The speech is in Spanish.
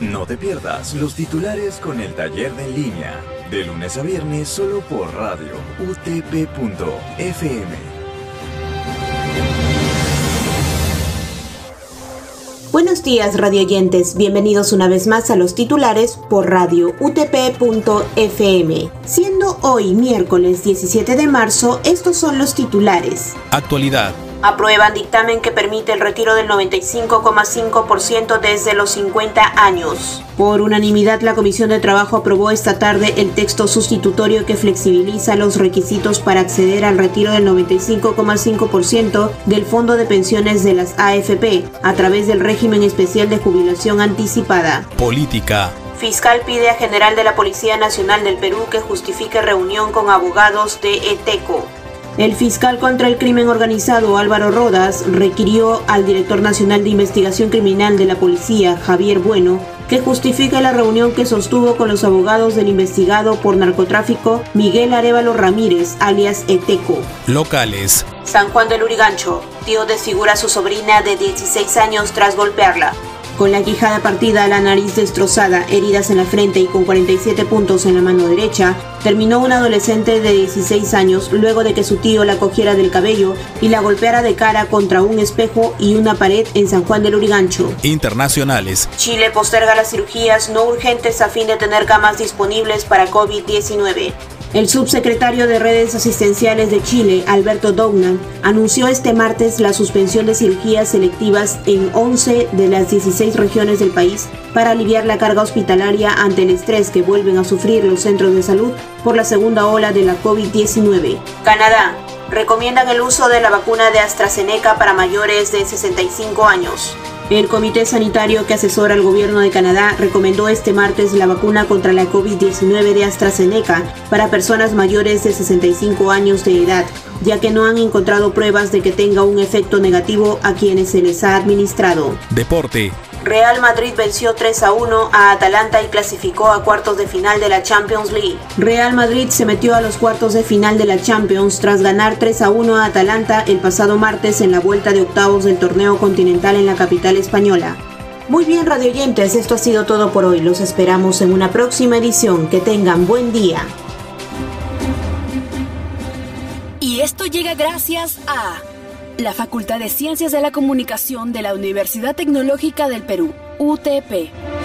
No te pierdas los titulares con el taller de en línea, de lunes a viernes solo por radio utp.fm. Buenos días radioyentes, bienvenidos una vez más a los titulares por radio utp.fm. Siendo hoy miércoles 17 de marzo, estos son los titulares. Actualidad Aprueban dictamen que permite el retiro del 95,5% desde los 50 años. Por unanimidad, la Comisión de Trabajo aprobó esta tarde el texto sustitutorio que flexibiliza los requisitos para acceder al retiro del 95,5% del Fondo de Pensiones de las AFP a través del régimen especial de jubilación anticipada. Política. Fiscal pide a General de la Policía Nacional del Perú que justifique reunión con abogados de ETECO. El fiscal contra el crimen organizado Álvaro Rodas requirió al director nacional de investigación criminal de la policía, Javier Bueno, que justifique la reunión que sostuvo con los abogados del investigado por narcotráfico Miguel Arevalo Ramírez, alias Eteco. Locales. San Juan del Urigancho, tío desfigura a su sobrina de 16 años tras golpearla. Con la quijada partida, la nariz destrozada, heridas en la frente y con 47 puntos en la mano derecha, terminó un adolescente de 16 años luego de que su tío la cogiera del cabello y la golpeara de cara contra un espejo y una pared en San Juan del Urigancho. Internacionales. Chile posterga las cirugías no urgentes a fin de tener camas disponibles para COVID-19. El subsecretario de Redes Asistenciales de Chile, Alberto Dognan, anunció este martes la suspensión de cirugías selectivas en 11 de las 16 regiones del país para aliviar la carga hospitalaria ante el estrés que vuelven a sufrir los centros de salud por la segunda ola de la COVID-19. Canadá. Recomiendan el uso de la vacuna de AstraZeneca para mayores de 65 años. El Comité Sanitario que asesora al gobierno de Canadá recomendó este martes la vacuna contra la COVID-19 de AstraZeneca para personas mayores de 65 años de edad, ya que no han encontrado pruebas de que tenga un efecto negativo a quienes se les ha administrado. Deporte. Real Madrid venció 3 a 1 a Atalanta y clasificó a cuartos de final de la Champions League. Real Madrid se metió a los cuartos de final de la Champions tras ganar 3 a 1 a Atalanta el pasado martes en la vuelta de octavos del torneo continental en la capital española. Muy bien, radioyentes, esto ha sido todo por hoy. Los esperamos en una próxima edición. Que tengan buen día. Y esto llega gracias a la Facultad de Ciencias de la Comunicación de la Universidad Tecnológica del Perú, UTP.